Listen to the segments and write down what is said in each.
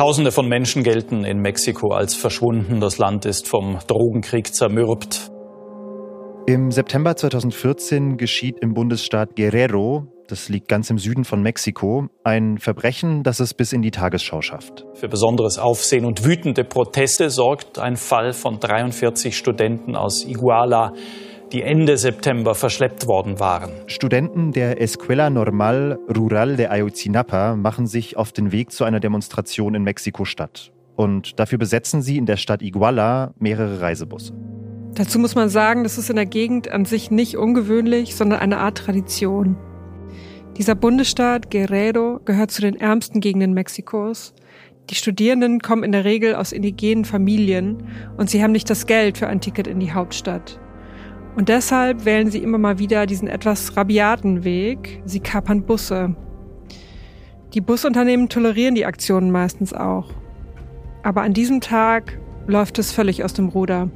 Tausende von Menschen gelten in Mexiko als verschwunden. Das Land ist vom Drogenkrieg zermürbt. Im September 2014 geschieht im Bundesstaat Guerrero, das liegt ganz im Süden von Mexiko, ein Verbrechen, das es bis in die Tagesschau schafft. Für besonderes Aufsehen und wütende Proteste sorgt ein Fall von 43 Studenten aus Iguala, die Ende September verschleppt worden waren. Studenten der Escuela Normal Rural de Ayotzinapa machen sich auf den Weg zu einer Demonstration in Mexiko-Stadt. Und dafür besetzen sie in der Stadt Iguala mehrere Reisebusse. Dazu muss man sagen, das ist in der Gegend an sich nicht ungewöhnlich, sondern eine Art Tradition. Dieser Bundesstaat Guerrero gehört zu den ärmsten Gegenden Mexikos. Die Studierenden kommen in der Regel aus indigenen Familien und sie haben nicht das Geld für ein Ticket in die Hauptstadt. Und deshalb wählen sie immer mal wieder diesen etwas rabiaten Weg. Sie kapern Busse. Die Busunternehmen tolerieren die Aktionen meistens auch. Aber an diesem Tag läuft es völlig aus dem Ruder.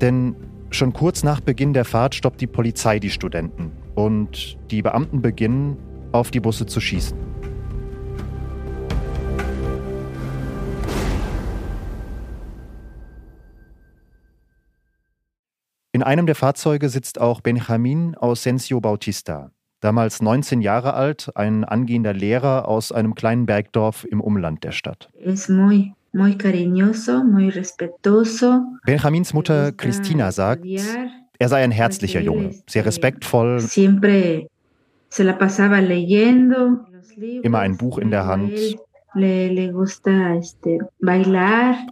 Denn schon kurz nach Beginn der Fahrt stoppt die Polizei die Studenten und die Beamten beginnen, auf die Busse zu schießen. Einem der Fahrzeuge sitzt auch Benjamin Ausencio Bautista, damals 19 Jahre alt, ein angehender Lehrer aus einem kleinen Bergdorf im Umland der Stadt. Benjamins Mutter Christina sagt, er sei ein herzlicher Junge, sehr respektvoll, immer ein Buch in der Hand,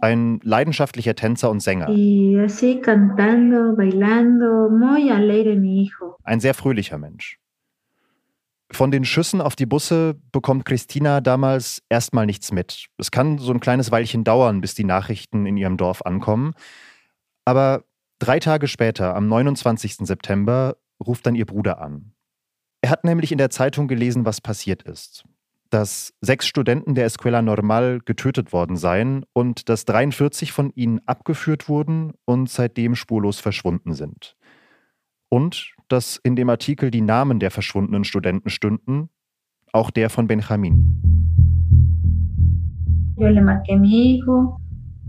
ein leidenschaftlicher Tänzer und Sänger. Ein sehr fröhlicher Mensch. Von den Schüssen auf die Busse bekommt Christina damals erstmal nichts mit. Es kann so ein kleines Weilchen dauern, bis die Nachrichten in ihrem Dorf ankommen. Aber drei Tage später, am 29. September, ruft dann ihr Bruder an. Er hat nämlich in der Zeitung gelesen, was passiert ist. Dass sechs Studenten der Escuela Normal getötet worden seien und dass 43 von ihnen abgeführt wurden und seitdem spurlos verschwunden sind. Und dass in dem Artikel die Namen der verschwundenen Studenten stünden, auch der von Benjamin. Yo le marqué a mi hijo,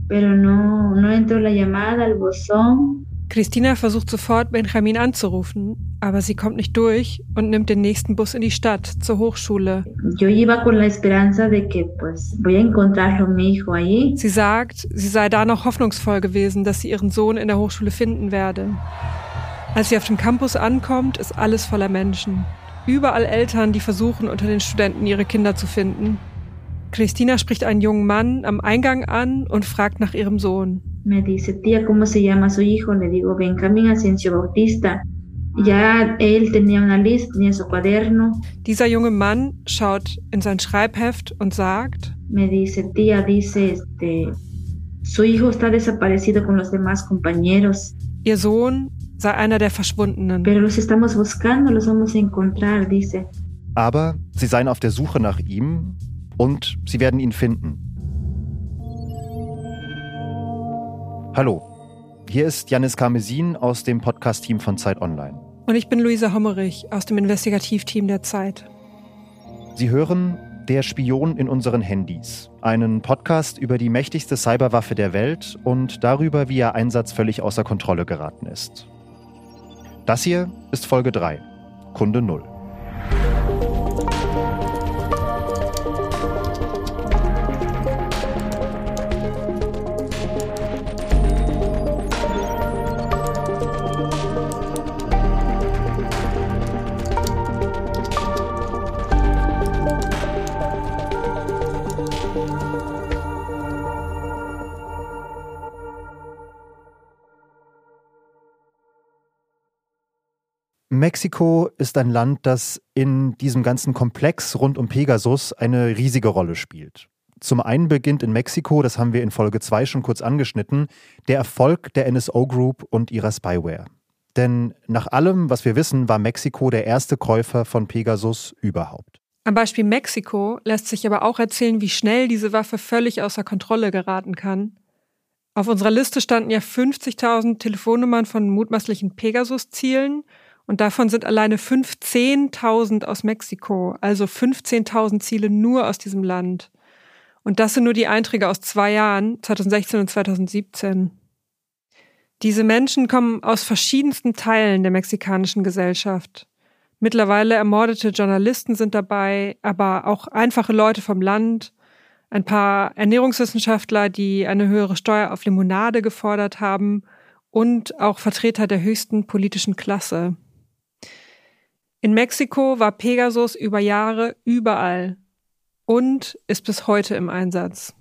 pero no, no entró la llamada al buzón. Christina versucht sofort, Benjamin anzurufen, aber sie kommt nicht durch und nimmt den nächsten Bus in die Stadt, zur Hochschule. Sie sagt, sie sei da noch hoffnungsvoll gewesen, dass sie ihren Sohn in der Hochschule finden werde. Als sie auf dem Campus ankommt, ist alles voller Menschen. Überall Eltern, die versuchen, unter den Studenten ihre Kinder zu finden. Christina spricht einen jungen Mann am Eingang an und fragt nach ihrem Sohn. Me dice, tía, ¿cómo se llama su hijo? Le digo, Benjamín Asensio Bautista. Ya él tenía una lista, tenía su cuaderno. Dieser junge Mann schaut in sein Schreibheft und sagt, Me dice, tía, dice, este, su hijo está desaparecido con los demás compañeros. ihr Sohn sei einer der Verschwundenen. Pero los estamos buscando, los vamos a encontrar, dice. Aber sie seien auf der Suche nach ihm und sie werden ihn finden. Hallo, hier ist Janis Karmesin aus dem Podcast-Team von Zeit Online. Und ich bin Luisa Hommerich aus dem Investigativteam der Zeit. Sie hören Der Spion in unseren Handys, einen Podcast über die mächtigste Cyberwaffe der Welt und darüber, wie ihr Einsatz völlig außer Kontrolle geraten ist. Das hier ist Folge 3, Kunde 0. Mexiko ist ein Land, das in diesem ganzen Komplex rund um Pegasus eine riesige Rolle spielt. Zum einen beginnt in Mexiko, das haben wir in Folge 2 schon kurz angeschnitten, der Erfolg der NSO Group und ihrer Spyware. Denn nach allem, was wir wissen, war Mexiko der erste Käufer von Pegasus überhaupt. Am Beispiel Mexiko lässt sich aber auch erzählen, wie schnell diese Waffe völlig außer Kontrolle geraten kann. Auf unserer Liste standen ja 50.000 Telefonnummern von mutmaßlichen Pegasus-Zielen und davon sind alleine 15.000 aus Mexiko, also 15.000 Ziele nur aus diesem Land. Und das sind nur die Einträge aus zwei Jahren, 2016 und 2017. Diese Menschen kommen aus verschiedensten Teilen der mexikanischen Gesellschaft. Mittlerweile ermordete Journalisten sind dabei, aber auch einfache Leute vom Land, ein paar Ernährungswissenschaftler, die eine höhere Steuer auf Limonade gefordert haben und auch Vertreter der höchsten politischen Klasse. In Mexiko war Pegasus über Jahre überall und ist bis heute im Einsatz.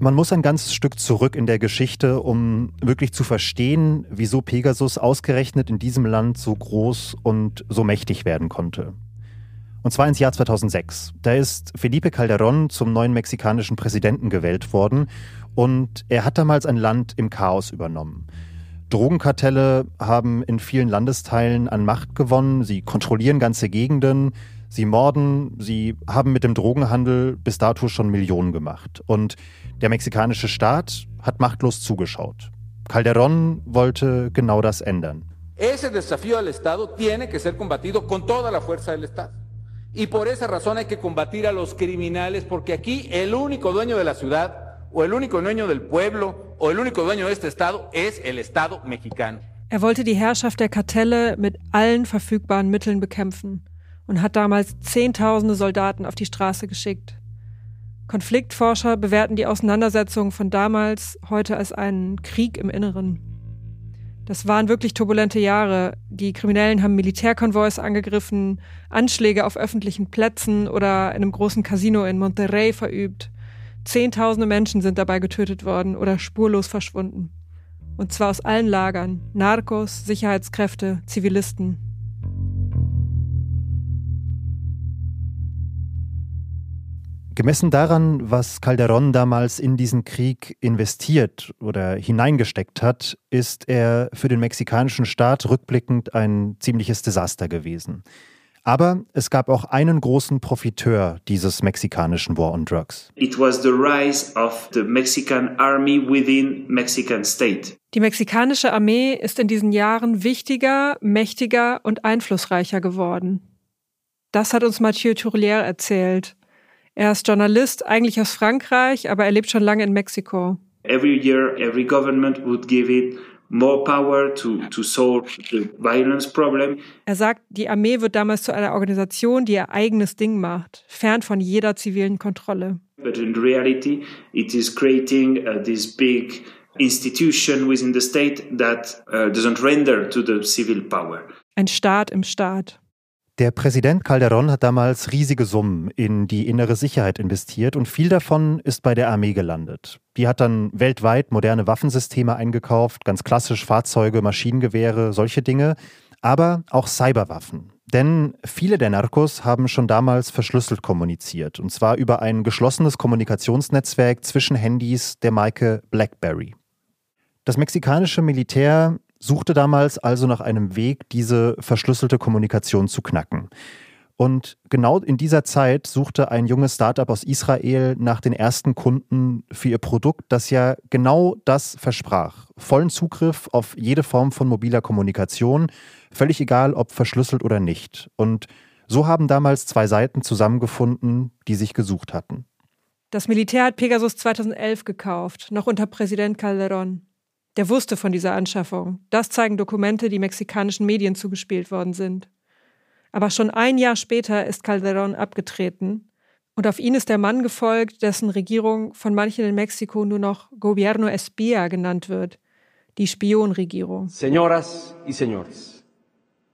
Man muss ein ganzes Stück zurück in der Geschichte, um wirklich zu verstehen, wieso Pegasus ausgerechnet in diesem Land so groß und so mächtig werden konnte. Und zwar ins Jahr 2006. Da ist Felipe Calderón zum neuen mexikanischen Präsidenten gewählt worden und er hat damals ein Land im Chaos übernommen. Drogenkartelle haben in vielen Landesteilen an Macht gewonnen, sie kontrollieren ganze Gegenden, sie morden, sie haben mit dem Drogenhandel bis dato schon Millionen gemacht. Und der mexikanische Staat hat machtlos zugeschaut. Calderón wollte genau das ändern. Ese desafío al Estado tiene que ser combatido con toda la fuerza del Estado. Y por esa razón hay que combatir a los criminales, porque aquí el único dueño de la ciudad, o el único dueño del pueblo, o el único dueño de este Estado es el Estado mexicano. Er wollte die Herrschaft der Kartelle mit allen verfügbaren Mitteln bekämpfen und hat damals Zehntausende Soldaten auf die Straße geschickt. Konfliktforscher bewerten die Auseinandersetzungen von damals heute als einen Krieg im Inneren. Das waren wirklich turbulente Jahre. Die Kriminellen haben Militärkonvois angegriffen, Anschläge auf öffentlichen Plätzen oder in einem großen Casino in Monterrey verübt. Zehntausende Menschen sind dabei getötet worden oder spurlos verschwunden. Und zwar aus allen Lagern. Narcos, Sicherheitskräfte, Zivilisten. Gemessen daran, was Calderón damals in diesen Krieg investiert oder hineingesteckt hat, ist er für den mexikanischen Staat rückblickend ein ziemliches Desaster gewesen. Aber es gab auch einen großen Profiteur dieses mexikanischen War on Drugs. It was the rise of the Mexican army within Mexican state. Die mexikanische Armee ist in diesen Jahren wichtiger, mächtiger und einflussreicher geworden. Das hat uns Mathieu Tourlier erzählt. Er ist Journalist, eigentlich aus Frankreich, aber er lebt schon lange in Mexiko. Every year, every government would give it more power to, to solve the violence problem. Er sagt, die Armee wird damals zu einer Organisation, die ihr eigenes Ding macht, fern von jeder zivilen Kontrolle. But in reality, it is creating uh, this big institution within the state that uh, doesn't render to the civil power. Ein Staat im Staat. Der Präsident Calderón hat damals riesige Summen in die innere Sicherheit investiert und viel davon ist bei der Armee gelandet. Die hat dann weltweit moderne Waffensysteme eingekauft, ganz klassisch Fahrzeuge, Maschinengewehre, solche Dinge, aber auch Cyberwaffen. Denn viele der Narcos haben schon damals verschlüsselt kommuniziert, und zwar über ein geschlossenes Kommunikationsnetzwerk zwischen Handys der Marke BlackBerry. Das mexikanische Militär suchte damals also nach einem Weg, diese verschlüsselte Kommunikation zu knacken. Und genau in dieser Zeit suchte ein junges Startup aus Israel nach den ersten Kunden für ihr Produkt, das ja genau das versprach. Vollen Zugriff auf jede Form von mobiler Kommunikation, völlig egal, ob verschlüsselt oder nicht. Und so haben damals zwei Seiten zusammengefunden, die sich gesucht hatten. Das Militär hat Pegasus 2011 gekauft, noch unter Präsident Calderón. Der wusste von dieser Anschaffung. Das zeigen Dokumente, die mexikanischen Medien zugespielt worden sind. Aber schon ein Jahr später ist Calderón abgetreten und auf ihn ist der Mann gefolgt, dessen Regierung von manchen in Mexiko nur noch Gobierno Espía genannt wird, die Spionregierung. Señoras y señores,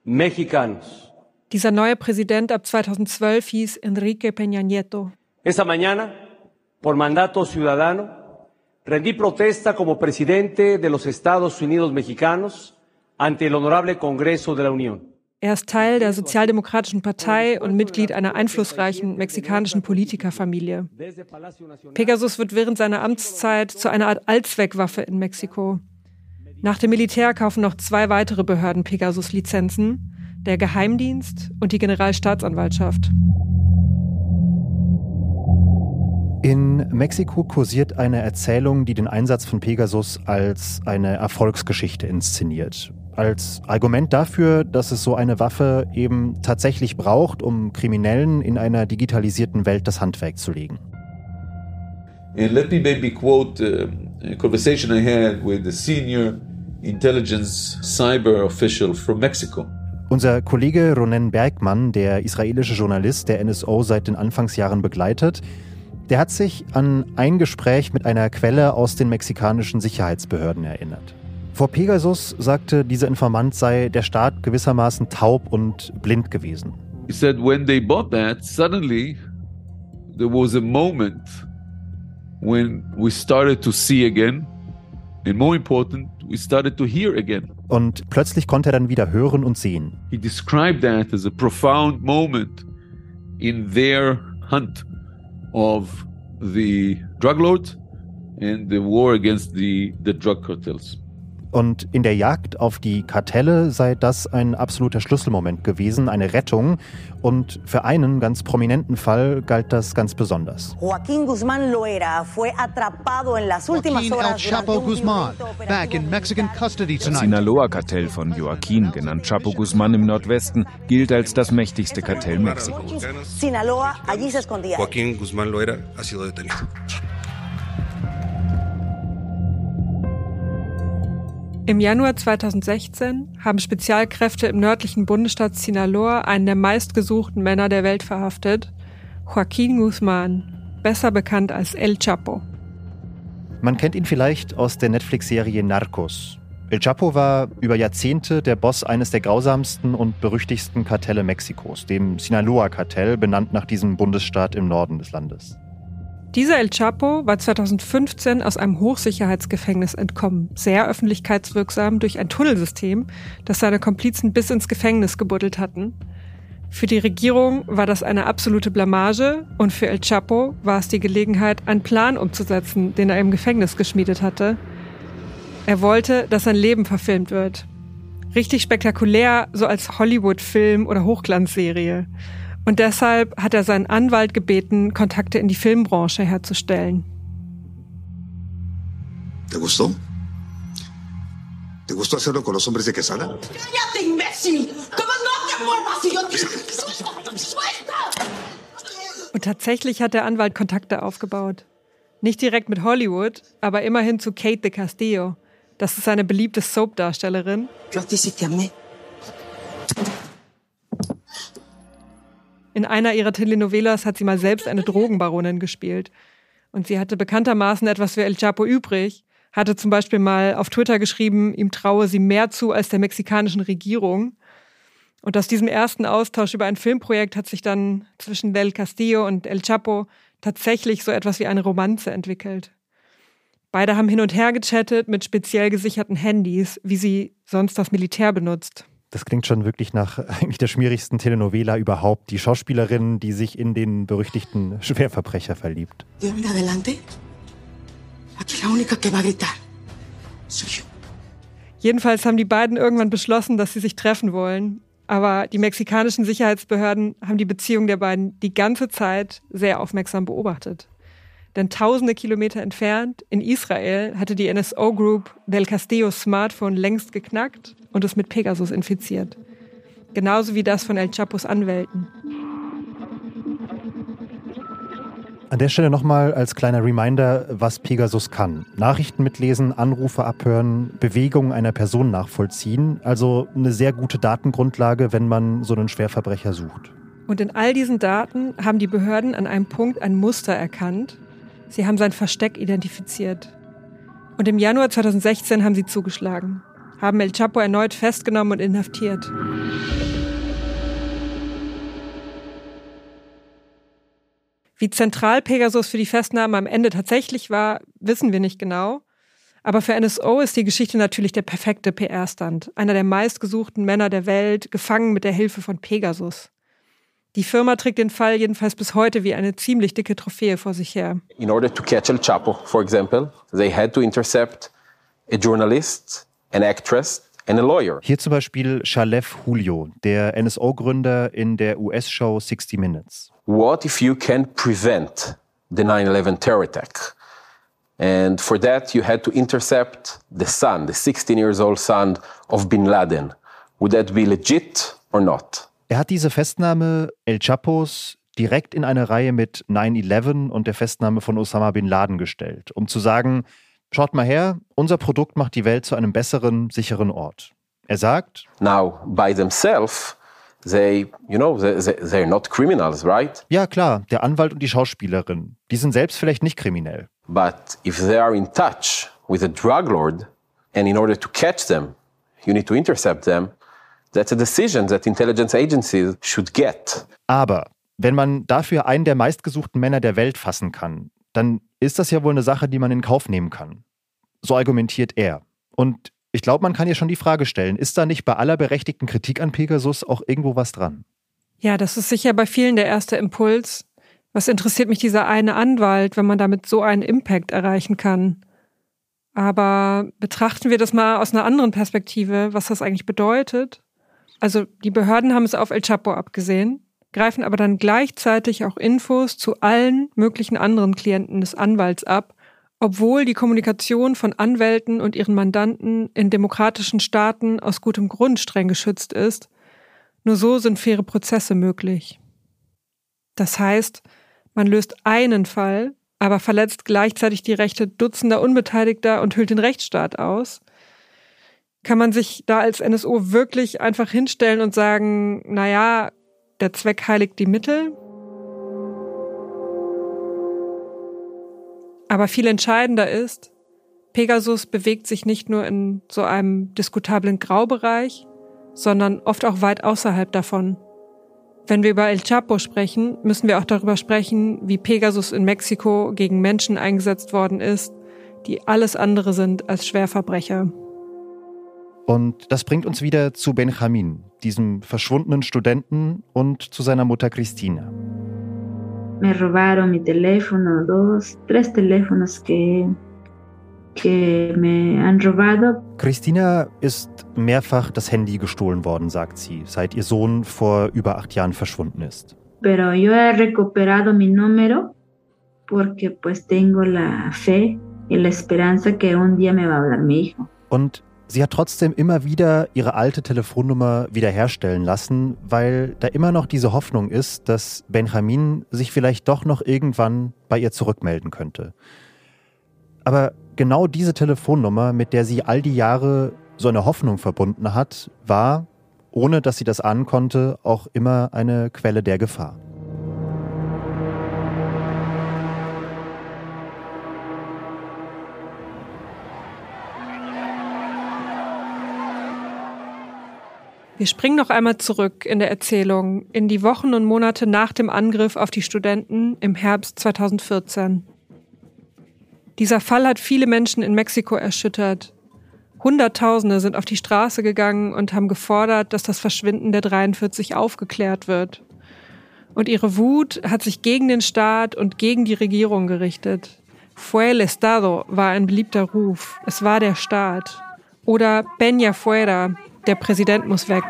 mexicanos. Dieser neue Präsident ab 2012 hieß Enrique Peña Nieto. Esta mañana, por mandato ciudadano, Rendí protesta como presidente de los Estados Unidos mexicanos ante el Honorable Congreso de la Unión. Er ist Teil der Sozialdemokratischen Partei und Mitglied einer einflussreichen mexikanischen Politikerfamilie. Pegasus wird während seiner Amtszeit zu einer Art Allzweckwaffe in Mexiko. Nach dem Militär kaufen noch zwei weitere Behörden Pegasus-Lizenzen, der Geheimdienst und die Generalstaatsanwaltschaft. In Mexiko kursiert eine Erzählung, die den Einsatz von Pegasus als eine Erfolgsgeschichte inszeniert. als Argument dafür, dass es so eine Waffe eben tatsächlich braucht, um Kriminellen in einer digitalisierten Welt das Handwerk zu legen. And let me maybe quote uh, a conversation I had with a senior intelligence cyber official from Mexico. Unser Kollege Ronen Bergmann, der israelische Journalist, der NSO seit den Anfangsjahren begleitet, der hat sich an ein Gespräch mit einer Quelle aus den mexikanischen Sicherheitsbehörden erinnert. Vor Pegasus sagte dieser Informant sei der Staat gewissermaßen taub und blind gewesen. He said when they bought that, suddenly there was a moment when we started to see again, and more important, we started to hear again. Und plötzlich konnte er dann wieder hören und sehen. He described that as a profound moment in their hunt of the drug lords and the war against the, the drug cartels. Und in der Jagd auf die Kartelle sei das ein absoluter Schlüsselmoment gewesen, eine Rettung. Und für einen ganz prominenten Fall galt das ganz besonders. Joaquín Guzmán Loera fue atrapado en las últimas Joaquín El Chapo violento back in Mexican custody Das tonight. Sinaloa-Kartell von Joaquín, genannt Chapo Guzmán im Nordwesten, gilt als das mächtigste Kartell Mexikos. Sinaloa, allí se escondía. Joaquín Guzmán Loera ha sido detenido. Im Januar 2016 haben Spezialkräfte im nördlichen Bundesstaat Sinaloa einen der meistgesuchten Männer der Welt verhaftet, Joaquín Guzmán, besser bekannt als El Chapo. Man kennt ihn vielleicht aus der Netflix-Serie Narcos. El Chapo war über Jahrzehnte der Boss eines der grausamsten und berüchtigsten Kartelle Mexikos, dem Sinaloa-Kartell, benannt nach diesem Bundesstaat im Norden des Landes. Dieser El Chapo war 2015 aus einem Hochsicherheitsgefängnis entkommen, sehr öffentlichkeitswirksam durch ein Tunnelsystem, das seine Komplizen bis ins Gefängnis gebuddelt hatten. Für die Regierung war das eine absolute Blamage und für El Chapo war es die Gelegenheit, einen Plan umzusetzen, den er im Gefängnis geschmiedet hatte. Er wollte, dass sein Leben verfilmt wird. Richtig spektakulär, so als Hollywood-Film oder Hochglanzserie. Und deshalb hat er seinen Anwalt gebeten, Kontakte in die Filmbranche herzustellen. ¿Te gustó? ¿Te gustó hacerlo con los hombres de Quesada? ¡Cállate, imbécil! ¿Cómo no te muevas si yo te... ¡Suelta! Und tatsächlich hat der Anwalt Kontakte aufgebaut. Nicht direkt mit Hollywood, aber immerhin zu Kate de Castillo. Das ist eine beliebte Soap-Darstellerin. Yo a ti sí te amé. In einer ihrer Telenovelas hat sie mal selbst eine Drogenbaronin gespielt. Und sie hatte bekanntermaßen etwas für El Chapo übrig, hatte zum Beispiel mal auf Twitter geschrieben, ihm traue sie mehr zu als der mexikanischen Regierung. Und aus diesem ersten Austausch über ein Filmprojekt hat sich dann zwischen Del Castillo und El Chapo tatsächlich so etwas wie eine Romanze entwickelt. Beide haben hin und her gechattet mit speziell gesicherten Handys, wie sie sonst das Militär benutzt. Das klingt schon wirklich nach eigentlich der schwierigsten Telenovela überhaupt. Die Schauspielerin, die sich in den berüchtigten Schwerverbrecher verliebt. Jedenfalls haben die beiden irgendwann beschlossen, dass sie sich treffen wollen. Aber die mexikanischen Sicherheitsbehörden haben die Beziehung der beiden die ganze Zeit sehr aufmerksam beobachtet. Denn tausende Kilometer entfernt, in Israel, hatte die NSO Group Del Castillos Smartphone längst geknackt und es mit Pegasus infiziert. Genauso wie das von El Chapos Anwälten. An der Stelle nochmal als kleiner Reminder, was Pegasus kann. Nachrichten mitlesen, Anrufe abhören, Bewegungen einer Person nachvollziehen. Also eine sehr gute Datengrundlage, wenn man so einen Schwerverbrecher sucht. Und in all diesen Daten haben die Behörden an einem Punkt ein Muster erkannt. Sie haben sein Versteck identifiziert. Und im Januar 2016 haben sie zugeschlagen, haben El Chapo erneut festgenommen und inhaftiert. Wie zentral Pegasus für die Festnahme am Ende tatsächlich war, wissen wir nicht genau. Aber für NSO ist die Geschichte natürlich der perfekte PR-Stand. Einer der meistgesuchten Männer der Welt, gefangen mit der Hilfe von Pegasus. Die Firma trägt den Fall jedenfalls bis heute wie eine ziemlich dicke Trophäe vor sich her. In order to catch El Chapo, for example, they had to intercept a journalist, an actress and a lawyer. Hier zum Beispiel Shalef Julio, der NSO-Gründer in der US-Show 60 Minutes. What if you can prevent the 9/11 terror attack? And for that, you had to intercept the son, the 16 years old son of Bin Laden. Would that be legit or not? Er hat diese Festnahme El Chapos direkt in eine Reihe mit 9-11 und der Festnahme von Osama bin Laden gestellt, um zu sagen, schaut mal her, unser Produkt macht die Welt zu einem besseren, sicheren Ort. Er sagt, Now, by themselves, they, you know, they, they're not criminals, right? Ja, klar, der Anwalt und die Schauspielerin, die sind selbst vielleicht nicht kriminell. But if they are in touch with a drug lord, and in order to catch them, you need to intercept them, that's a decision that intelligence agencies should get. Aber wenn man dafür einen der meistgesuchten Männer der Welt fassen kann, dann ist das ja wohl eine Sache, die man in Kauf nehmen kann. So argumentiert er. Und ich glaube, man kann ja schon die Frage stellen, ist da nicht bei aller berechtigten Kritik an Pegasus auch irgendwo was dran? Ja, das ist sicher bei vielen der erste Impuls. Was interessiert mich dieser eine Anwalt, wenn man damit so einen Impact erreichen kann? Aber betrachten wir das mal aus einer anderen Perspektive, was das eigentlich bedeutet. Also die Behörden haben es auf El Chapo abgesehen, greifen aber dann gleichzeitig auch Infos zu allen möglichen anderen Klienten des Anwalts ab obwohl die Kommunikation von Anwälten und ihren Mandanten in demokratischen Staaten aus gutem Grund streng geschützt ist, nur so sind faire Prozesse möglich. Das heißt, man löst einen Fall, aber verletzt gleichzeitig die Rechte dutzender Unbeteiligter und hüllt den Rechtsstaat aus. Kann man sich da als NSO wirklich einfach hinstellen und sagen, naja, der Zweck heiligt die Mittel? Aber viel entscheidender ist, Pegasus bewegt sich nicht nur in so einem diskutablen Graubereich, sondern oft auch weit außerhalb davon. Wenn wir über El Chapo sprechen, müssen wir auch darüber sprechen, wie Pegasus in Mexiko gegen Menschen eingesetzt worden ist, die alles andere sind als Schwerverbrecher. Und das bringt uns wieder zu Benjamin, diesem verschwundenen Studenten, und zu seiner Mutter Christina. me robaron mi teléfono, dos, tres teléfonos que. Christina ist mehrfach das Handy gestohlen worden, sagt sie, seit ihr Sohn vor über acht Jahren verschwunden ist. Pero yo he recuperado mi número porque pues tengo la fe y la esperanza que un día me va a hablar mi hijo. Und Sie hat trotzdem immer wieder ihre alte Telefonnummer wiederherstellen lassen, weil da immer noch diese Hoffnung ist, dass Benjamin sich vielleicht doch noch irgendwann bei ihr zurückmelden könnte. Aber genau diese Telefonnummer, mit der sie all die Jahre so eine Hoffnung verbunden hat, war, ohne dass sie das ahnen konnte, auch immer eine Quelle der Gefahr. Wir springen noch einmal zurück in der Erzählung in die Wochen und Monate nach dem Angriff auf die Studenten im Herbst 2014. Dieser Fall hat viele Menschen in Mexiko erschüttert. Hunderttausende sind auf die Straße gegangen und haben gefordert, dass das Verschwinden der 43 aufgeklärt wird. Und ihre Wut hat sich gegen den Staat und gegen die Regierung gerichtet. Fue el Estado war ein beliebter Ruf. Es war der Staat. Oder Peña fuera, der Präsident muss weg.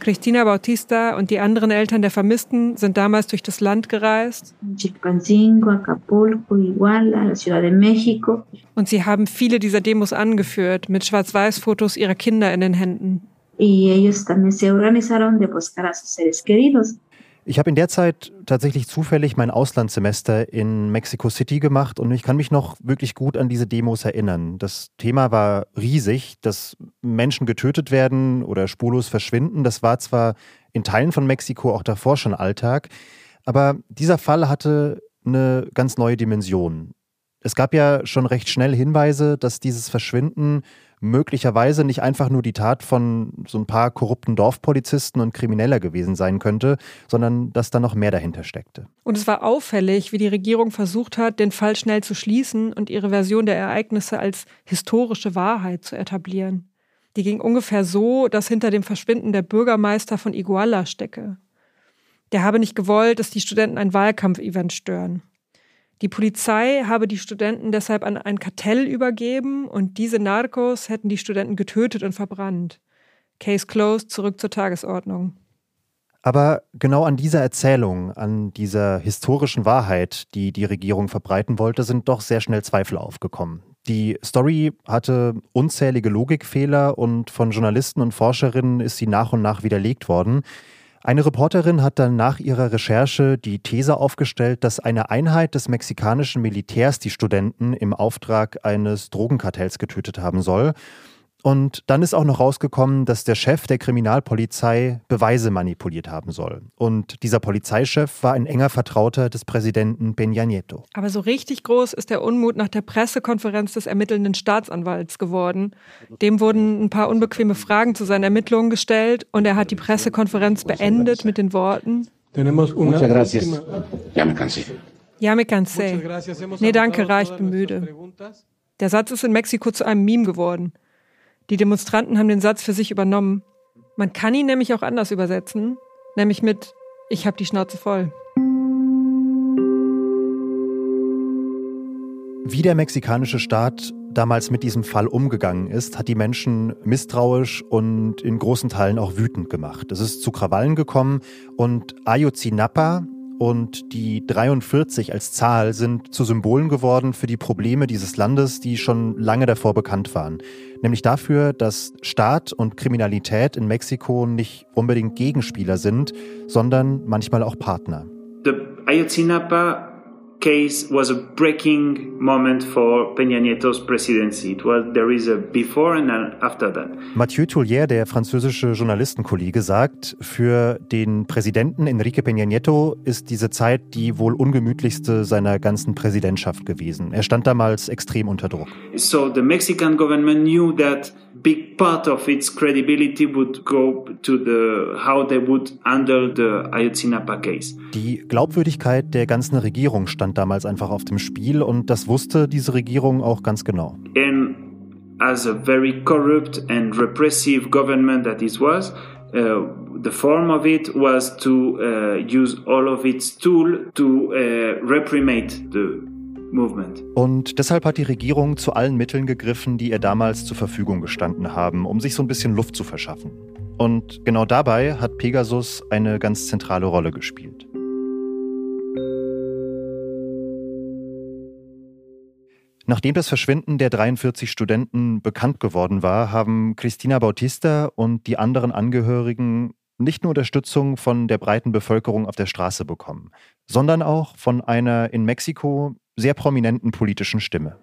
Cristina Bautista und die anderen Eltern der Vermissten sind damals durch das Land gereist. Und sie haben viele dieser Demos angeführt, mit Schwarz-Weiß-Fotos ihrer Kinder in den Händen. Y ellos también se organizaron de buscar a sus seres queridos. Ich habe in der Zeit tatsächlich zufällig mein Auslandssemester in Mexico City gemacht und ich kann mich noch wirklich gut an diese Demos erinnern. Das Thema war riesig, dass Menschen getötet werden oder spurlos verschwinden. Das war zwar in Teilen von Mexiko auch davor schon Alltag, aber dieser Fall hatte eine ganz neue Dimension. Es gab ja schon recht schnell Hinweise, dass dieses Verschwinden möglicherweise nicht einfach nur die Tat von so ein paar korrupten Dorfpolizisten und Krimineller gewesen sein könnte, sondern dass da noch mehr dahinter steckte. Und es war auffällig, wie die Regierung versucht hat, den Fall schnell zu schließen und ihre Version der Ereignisse als historische Wahrheit zu etablieren. Die ging ungefähr so, dass hinter dem Verschwinden der Bürgermeister von Iguala stecke. Der habe nicht gewollt, dass die Studenten ein Wahlkampfevent stören. Die Polizei habe die Studenten deshalb an ein Kartell übergeben und diese Narcos hätten die Studenten getötet und verbrannt. Case closed, zurück zur Tagesordnung. Aber genau an dieser Erzählung, an dieser historischen Wahrheit, die die Regierung verbreiten wollte, sind doch sehr schnell Zweifel aufgekommen. Die Story hatte unzählige Logikfehler und von Journalisten und Forscherinnen ist sie nach und nach widerlegt worden. Eine Reporterin hat dann nach ihrer Recherche die These aufgestellt, dass eine Einheit des mexikanischen Militärs die Studenten im Auftrag eines Drogenkartells getötet haben soll. Und dann ist auch noch rausgekommen, dass der Chef der Kriminalpolizei Beweise manipuliert haben soll. Und dieser Polizeichef war ein enger Vertrauter des Präsidenten Peña Nieto. Aber so richtig groß ist der Unmut nach der Pressekonferenz des ermittelnden Staatsanwalts geworden. Dem wurden ein paar unbequeme Fragen zu seinen Ermittlungen gestellt und er hat die Pressekonferenz beendet mit den Worten Muchas gracias. Ya me cansé. Ja, me cansé. Nee, danke, reicht, bin müde. Der Satz ist in Mexiko zu einem Meme geworden. Die Demonstranten haben den Satz für sich übernommen. Man kann ihn nämlich auch anders übersetzen, nämlich mit Ich hab die Schnauze voll. Wie der mexikanische Staat damals mit diesem Fall umgegangen ist, hat die Menschen misstrauisch und in großen Teilen auch wütend gemacht. Es ist zu Krawallen gekommen und Ayotzinapa und die 43 als Zahl sind zu Symbolen geworden für die Probleme dieses Landes, die schon lange davor bekannt waren. Nämlich dafür, dass Staat und Kriminalität in Mexiko nicht unbedingt Gegenspieler sind, sondern manchmal auch Partner. The Ayotzinapa case was a breaking moment for Peña Nieto's presidency. It was, there is a before and an after that. Mathieu Tullier, der französische Journalistenkollege, sagt, für den Präsidenten Enrique Peña Nieto ist diese Zeit die wohl ungemütlichste seiner ganzen Präsidentschaft gewesen. Er stand damals extrem unter Druck. So the Mexican government knew that big part of its credibility would go to the how they would handle the Ayotzinapa case. Die Glaubwürdigkeit der ganzen Regierung stand damals einfach auf dem Spiel und das wusste diese Regierung auch ganz genau. And as a very corrupt and repressive government that it was, uh, the form of it was to uh, use all of its tool to uh, reprimate the. Und deshalb hat die Regierung zu allen Mitteln gegriffen, die ihr damals zur Verfügung gestanden haben, um sich so ein bisschen Luft zu verschaffen. Und genau dabei hat Pegasus eine ganz zentrale Rolle gespielt. Nachdem das Verschwinden der 43 Studenten bekannt geworden war, haben Cristina Bautista und die anderen Angehörigen nicht nur Unterstützung von der breiten Bevölkerung auf der Straße bekommen, sondern auch von einer in Mexiko sehr prominenten politischen Stimme.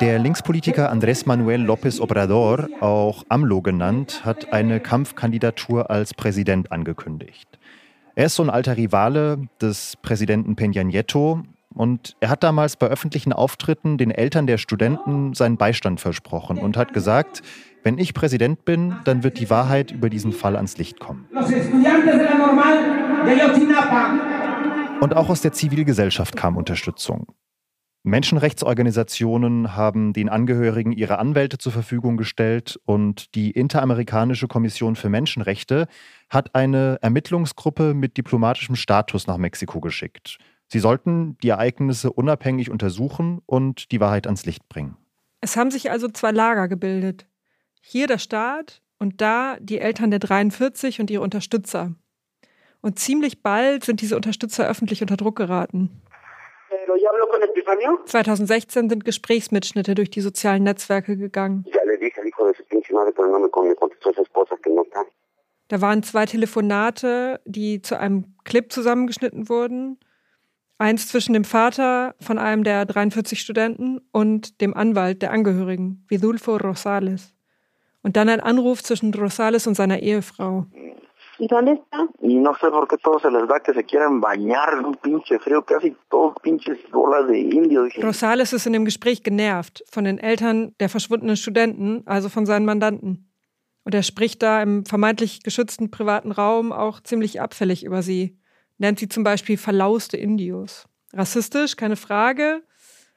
Der Linkspolitiker Andrés Manuel López Obrador, auch AMLO genannt, hat eine Kampfkandidatur als Präsident angekündigt. Er ist so ein alter Rivale des Präsidenten Peña Nieto und er hat damals bei öffentlichen Auftritten den Eltern der Studenten seinen Beistand versprochen und hat gesagt, wenn ich Präsident bin, dann wird die Wahrheit über diesen Fall ans Licht kommen. Und auch aus der Zivilgesellschaft kam Unterstützung. Menschenrechtsorganisationen haben den Angehörigen ihre Anwälte zur Verfügung gestellt und die Interamerikanische Kommission für Menschenrechte hat eine Ermittlungsgruppe mit diplomatischem Status nach Mexiko geschickt. Sie sollten die Ereignisse unabhängig untersuchen und die Wahrheit ans Licht bringen. Es haben sich also zwei Lager gebildet. Hier der Staat und da die Eltern der 43 und ihre Unterstützer. Und ziemlich bald sind diese Unterstützer öffentlich unter Druck geraten. 2016 sind Gesprächsmitschnitte durch die sozialen Netzwerke gegangen. Da waren zwei Telefonate, die zu einem Clip zusammengeschnitten wurden. Eins zwischen dem Vater von einem der 43 Studenten und dem Anwalt der Angehörigen, Vidulfo Rosales. Und dann ein Anruf zwischen Rosales und seiner Ehefrau. ¿Y dónde está? Y no sé por qué todos se les da que se quieran bañar en un pinche frío, casi todos pinches bolas de indios. Rosales ist in dem Gespräch genervt von den Eltern der verschwundenen Studenten, also von seinen Mandanten. Und er spricht da im vermeintlich geschützten privaten Raum auch ziemlich abfällig über sie. Nennt sie zum Beispiel verlauste Indios. Rassistisch, keine Frage.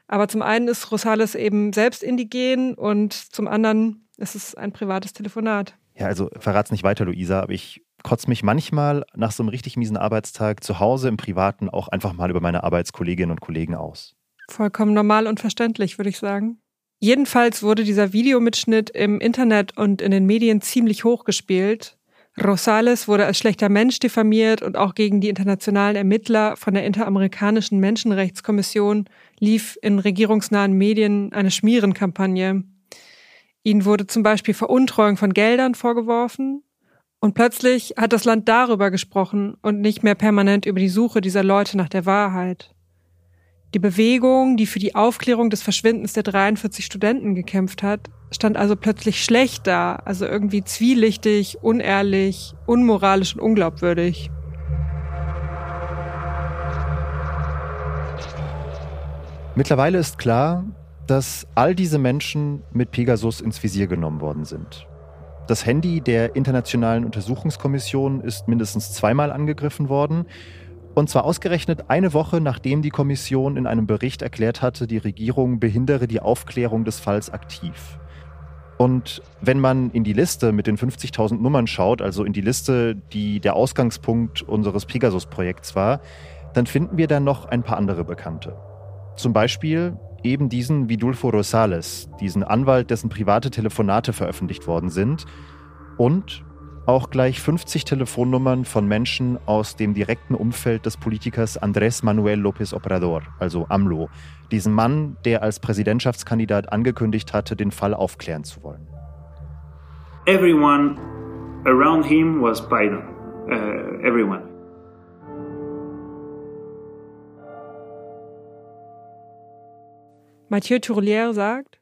Aber zum einen ist Rosales eben selbst indigen und zum anderen ist es ein privates Telefonat. Ja, also verrat's nicht weiter, Luisa, aber ich kotze mich manchmal nach so einem richtig miesen Arbeitstag zu Hause im Privaten auch einfach mal über meine Arbeitskolleginnen und Kollegen aus. Vollkommen normal und verständlich, würde ich sagen. Jedenfalls wurde dieser Videomitschnitt im Internet und in den Medien ziemlich hochgespielt. Rosales wurde als schlechter Mensch diffamiert und auch gegen die internationalen Ermittler von der Interamerikanischen Menschenrechtskommission lief in regierungsnahen Medien eine Schmierenkampagne. Ihnen wurde zum Beispiel Veruntreuung von Geldern vorgeworfen. Und plötzlich hat das Land darüber gesprochen und nicht mehr permanent über die Suche dieser Leute nach der Wahrheit. Die Bewegung, die für die Aufklärung des Verschwindens der 43 Studenten gekämpft hat, stand also plötzlich schlecht da, also irgendwie zwielichtig, unehrlich, unmoralisch und unglaubwürdig. Mittlerweile ist klar, dass all diese Menschen mit Pegasus ins Visier genommen worden sind. Das Handy der Internationalen Untersuchungskommission ist mindestens zweimal angegriffen worden und zwar ausgerechnet eine Woche, nachdem die Kommission in einem Bericht erklärt hatte, die Regierung behindere die Aufklärung des Falls aktiv. Und wenn man in die Liste mit den 50.000 Nummern schaut, also in die Liste, die der Ausgangspunkt unseres Pegasus-Projekts war, dann finden wir da noch ein paar andere Bekannte. Zum Beispiel eben diesen Vidulfo Rosales, diesen Anwalt, dessen private Telefonate veröffentlicht worden sind. Und auch gleich 50 Telefonnummern von Menschen aus dem direkten Umfeld des Politikers Andrés Manuel López Obrador, also AMLO, diesem Mann, der als Präsidentschaftskandidat angekündigt hatte, den Fall aufklären zu wollen. Everyone around him was Biden. Uh, everyone. Mathieu Tourlière sagt,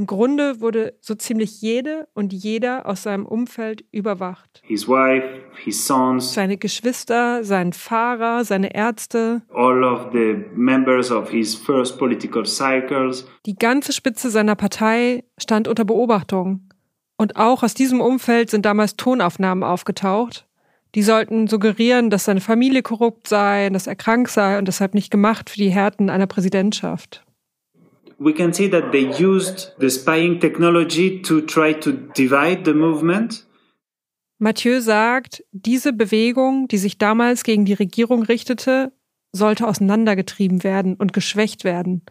im Grunde wurde so ziemlich jede und jeder aus seinem Umfeld überwacht. His wife, his sons, seine Geschwister, sein Fahrer, seine Ärzte, all of the members of his first political cycles. Die ganze Spitze seiner Partei stand unter Beobachtung. Und auch aus diesem Umfeld sind damals Tonaufnahmen aufgetaucht. Die sollten suggerieren, dass seine Familie korrupt sei, dass er krank sei und deshalb nicht gemacht für die Härten einer Präsidentschaft we can see that they used the spying technology to try to divide the movement. Mathieu sagt, diese Bewegung, die sich damals gegen die Regierung richtete, sollte auseinandergetrieben werden und geschwächt werden.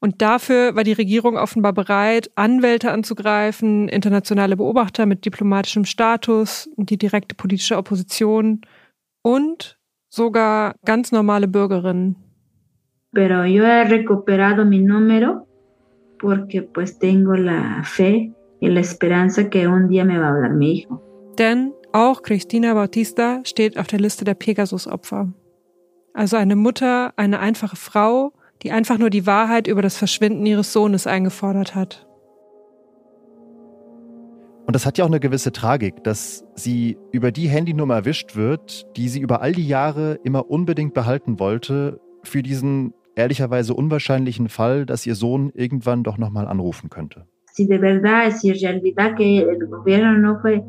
Und dafür war die Regierung offenbar bereit, Anwälte anzugreifen, internationale Beobachter mit diplomatischem Status, die direkte politische Opposition und sogar ganz normale Bürgerinnen pero yo he recuperado mi número porque pues tengo la fe y la esperanza que un día me va a hablar mi hijo. Denn auch Cristina Bautista steht auf der Liste der Pegasus-Opfer. Also eine Mutter, eine einfache Frau, die einfach nur die Wahrheit über das Verschwinden ihres Sohnes eingefordert hat. Und das hat ja auch eine gewisse Tragik, dass sie über die Handynummer erwischt wird, die sie über all die Jahre immer unbedingt behalten wollte, für diesen ehrlicherweise unwahrscheinlichen Fall, dass ihr Sohn irgendwann doch nochmal anrufen könnte. Si de verdad, en realidad que el gobierno no fue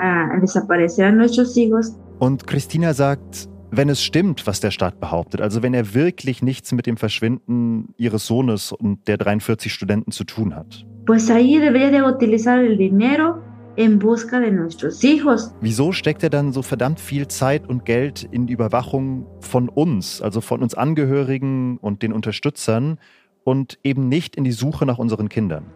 a desaparecer a nuestros hijos. Und Christina sagt, wenn es stimmt, was der Staat behauptet, also wenn er wirklich nichts mit dem Verschwinden ihres Sohnes und der 43 Studenten zu tun hat. Pues ahí debería de utilizar el dinero en busca de nuestros hijos. Wieso steckt er dann so verdammt viel Zeit und Geld in die Überwachung von uns, also von uns Angehörigen und den Unterstützern und eben nicht in die Suche nach unseren Kindern?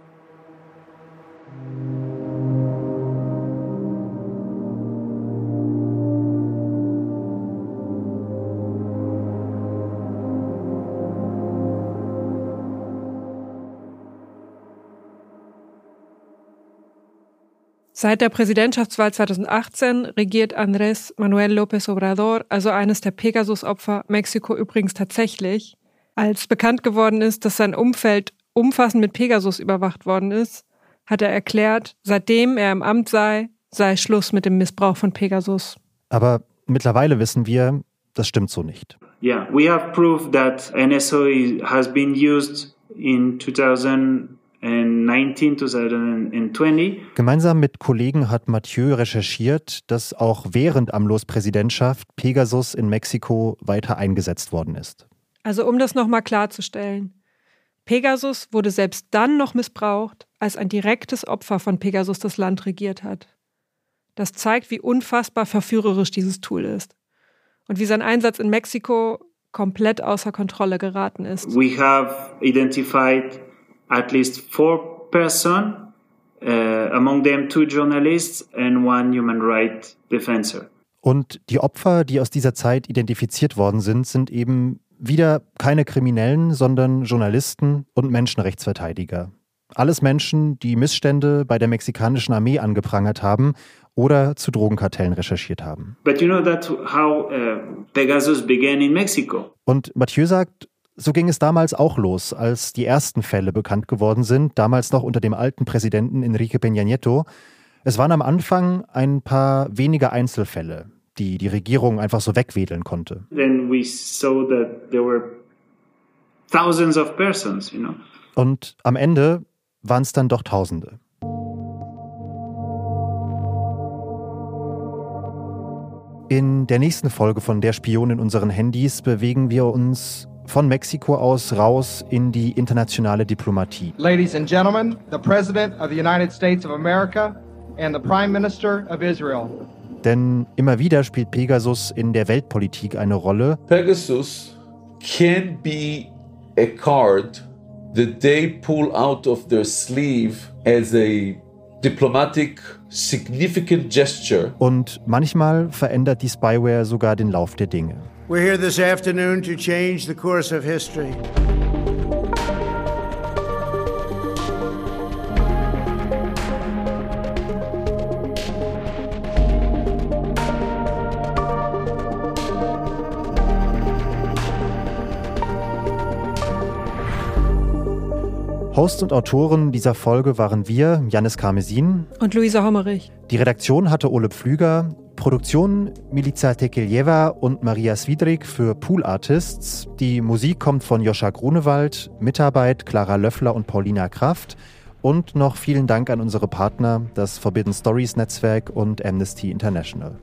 Seit der Präsidentschaftswahl 2018 regiert Andrés Manuel López Obrador, also eines der Pegasus-Opfer, Mexiko übrigens tatsächlich. Als bekannt geworden ist, dass sein Umfeld umfassend mit Pegasus überwacht worden ist, hat er erklärt, seitdem er im Amt sei, sei Schluss mit dem Missbrauch von Pegasus. Aber mittlerweile wissen wir, das stimmt so nicht. Yeah, we have proof that NSO has been used in 2000 19, 2020. Gemeinsam mit Kollegen hat Mathieu recherchiert, dass auch während Amlos Präsidentschaft Pegasus in Mexiko weiter eingesetzt worden ist. Also um das nochmal klarzustellen. Pegasus wurde selbst dann noch missbraucht, als ein direktes Opfer von Pegasus das Land regiert hat. Das zeigt, wie unfassbar verführerisch dieses Tool ist und wie sein Einsatz in Mexiko komplett außer Kontrolle geraten ist. We have identified at least four persons, uh, among them two journalists and one human rights defender. Und die Opfer, die aus dieser Zeit identifiziert worden sind, sind eben wieder keine Kriminellen, sondern Journalisten und Menschenrechtsverteidiger. Alles Menschen, die Missstände bei der mexikanischen Armee angeprangert haben oder zu Drogenkartellen recherchiert haben. But you know that how uh, Pegasus began in Mexico. Und Mathieu sagt, so ging es damals auch los, als die ersten Fälle bekannt geworden sind, damals noch unter dem alten Präsidenten Enrique Peña Nieto. Es waren am Anfang ein paar wenige Einzelfälle, die die Regierung einfach so wegwedeln konnte. Then we saw that there were thousands of persons, you know. Und am Ende waren es dann doch Tausende. In der nächsten Folge von Der Spion in unseren Handys bewegen wir uns von Mexiko aus raus in die internationale Diplomatie. Ladies and gentlemen, the President of the United States of America and the Prime Minister of Israel. Denn immer wieder spielt Pegasus in der Weltpolitik eine Rolle. Pegasus can be a card that they pull out of their sleeve as a diplomatic significant gesture. Und manchmal verändert die Spyware sogar den Lauf der Dinge. We're here this afternoon to change the course of history. Host und Autoren dieser Folge waren wir, Janis Karmesin und Luisa Hommerich. Die Redaktion hatte Ole Pflüger, Produktion Milica Tekeljeva und Maria Swidrig für Pool Artists. Die Musik kommt von Joscha Grunewald, Mitarbeit Clara Löffler und Paulina Kraft. Und noch vielen Dank an unsere Partner, das Forbidden Stories Netzwerk und Amnesty International.